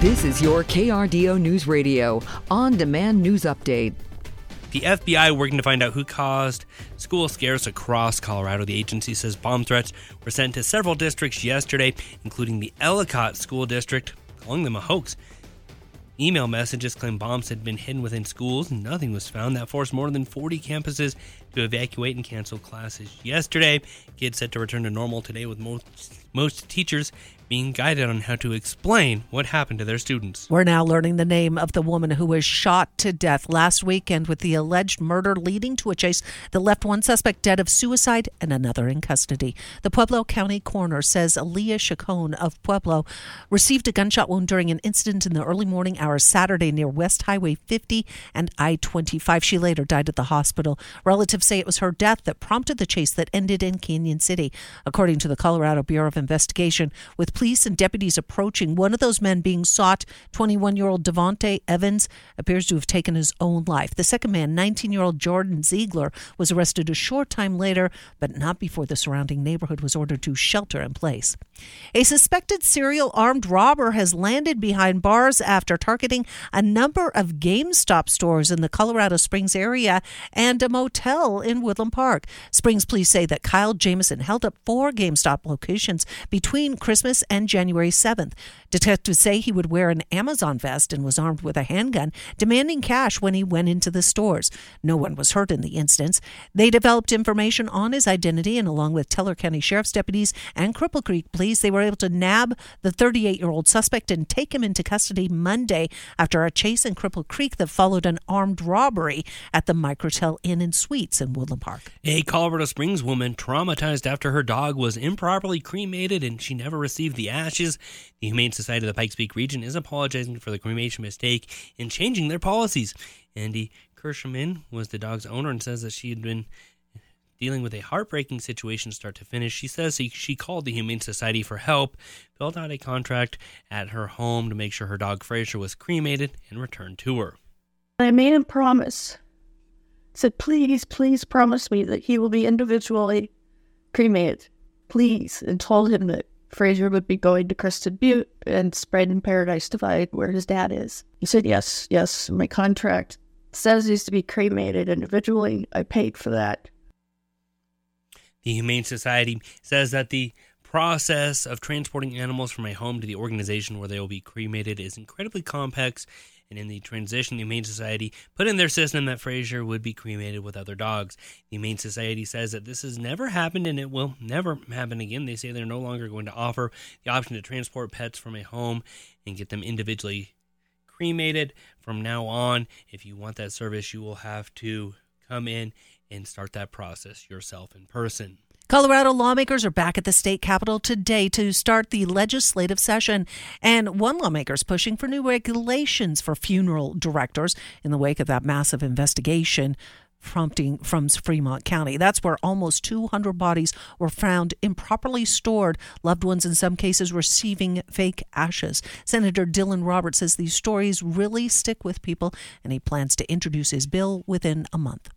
This is your KRDO News Radio on demand news update. The FBI working to find out who caused school scares across Colorado. The agency says bomb threats were sent to several districts yesterday, including the Ellicott School District, calling them a hoax. Email messages claim bombs had been hidden within schools. Nothing was found. That forced more than 40 campuses to evacuate and cancel classes yesterday. Kids set to return to normal today, with most, most teachers being guided on how to explain what happened to their students. We're now learning the name of the woman who was shot to death last weekend with the alleged murder leading to a chase that left one suspect dead of suicide and another in custody. The Pueblo County coroner says Aaliyah Chacon of Pueblo received a gunshot wound during an incident in the early morning hours Saturday near West Highway 50 and I 25. She later died at the hospital. Relatives say it was her death that prompted the chase that ended in Cañon City. According to the Colorado Bureau of Investigation, with police and deputies approaching, one of those men being sought, 21 year old Devonte Evans, appears to have taken his own life. The second man, 19 year old Jordan Ziegler, was arrested a short time later, but not before the surrounding neighborhood was ordered to shelter in place. A suspected serial armed robber has landed behind bars after targeting a number of GameStop stores in the Colorado Springs area and a motel in Woodland Park. Springs police say that Kyle Jameson held up four GameStop locations between Christmas and January 7th. Detectives say he would wear an Amazon vest and was armed with a handgun, demanding cash when he went into the stores. No one was hurt in the instance. They developed information on his identity, and along with Teller County Sheriff's deputies and Cripple Creek police, they were able to nab the 38 year old suspect and take him into custody Monday after a chase in Cripple Creek that followed an armed robbery at the Microtel Inn and Suites in Woodland Park. A Colorado Springs woman traumatized after her dog was improperly cremated and she never received the ashes. The Humane Society of the Pikes Peak region is apologizing for the cremation mistake and changing their policies. Andy Kirschman was the dog's owner and says that she had been dealing with a heartbreaking situation start to finish. She says he, she called the Humane Society for help, filled out a contract at her home to make sure her dog Fraser was cremated and returned to her. I made him promise. Said, please, please promise me that he will be individually cremated. Please. And told him that Fraser would be going to Crested Butte and spread in Paradise Divide where his dad is. He said, yes, yes, my contract says he's to be cremated individually. I paid for that. The Humane Society says that the process of transporting animals from a home to the organization where they will be cremated is incredibly complex. And in the transition, the Humane Society put in their system that Fraser would be cremated with other dogs. The Humane Society says that this has never happened and it will never happen again. They say they're no longer going to offer the option to transport pets from a home and get them individually cremated. From now on, if you want that service, you will have to come in and start that process yourself in person. Colorado lawmakers are back at the state capitol today to start the legislative session, and one lawmaker is pushing for new regulations for funeral directors in the wake of that massive investigation prompting from Fremont County. That's where almost 200 bodies were found improperly stored, loved ones in some cases receiving fake ashes. Senator Dylan Roberts says these stories really stick with people, and he plans to introduce his bill within a month.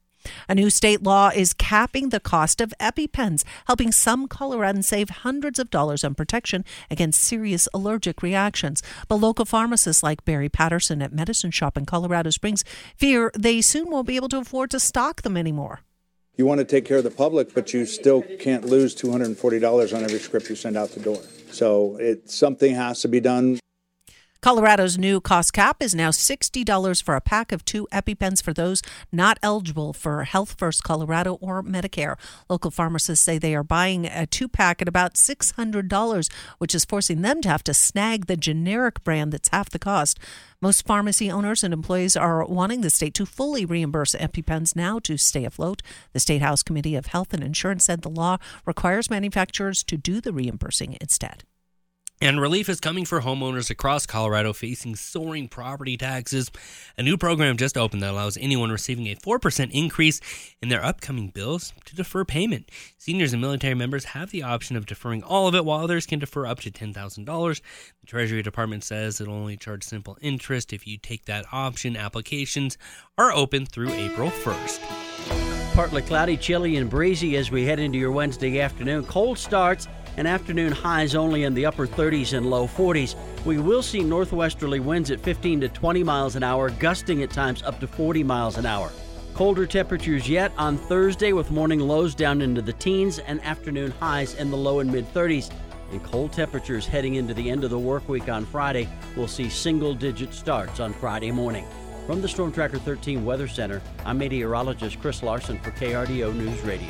A new state law is capping the cost of EpiPens, helping some Coloradans save hundreds of dollars on protection against serious allergic reactions. But local pharmacists like Barry Patterson at Medicine Shop in Colorado Springs fear they soon won't be able to afford to stock them anymore. You want to take care of the public, but you still can't lose $240 on every script you send out the door. So it something has to be done. Colorado's new cost cap is now $60 for a pack of two EpiPens for those not eligible for Health First Colorado or Medicare. Local pharmacists say they are buying a two pack at about $600, which is forcing them to have to snag the generic brand that's half the cost. Most pharmacy owners and employees are wanting the state to fully reimburse EpiPens now to stay afloat. The State House Committee of Health and Insurance said the law requires manufacturers to do the reimbursing instead. And relief is coming for homeowners across Colorado facing soaring property taxes. A new program just opened that allows anyone receiving a 4% increase in their upcoming bills to defer payment. Seniors and military members have the option of deferring all of it, while others can defer up to $10,000. The Treasury Department says it'll only charge simple interest if you take that option. Applications are open through April 1st. Partly cloudy, chilly, and breezy as we head into your Wednesday afternoon. Cold starts and afternoon highs only in the upper 30s and low 40s. We will see northwesterly winds at 15 to 20 miles an hour, gusting at times up to 40 miles an hour. Colder temperatures yet on Thursday with morning lows down into the teens and afternoon highs in the low and mid 30s. And cold temperatures heading into the end of the work week on Friday. We'll see single digit starts on Friday morning. From the Storm Tracker 13 Weather Center, I'm meteorologist Chris Larson for KRDO News Radio.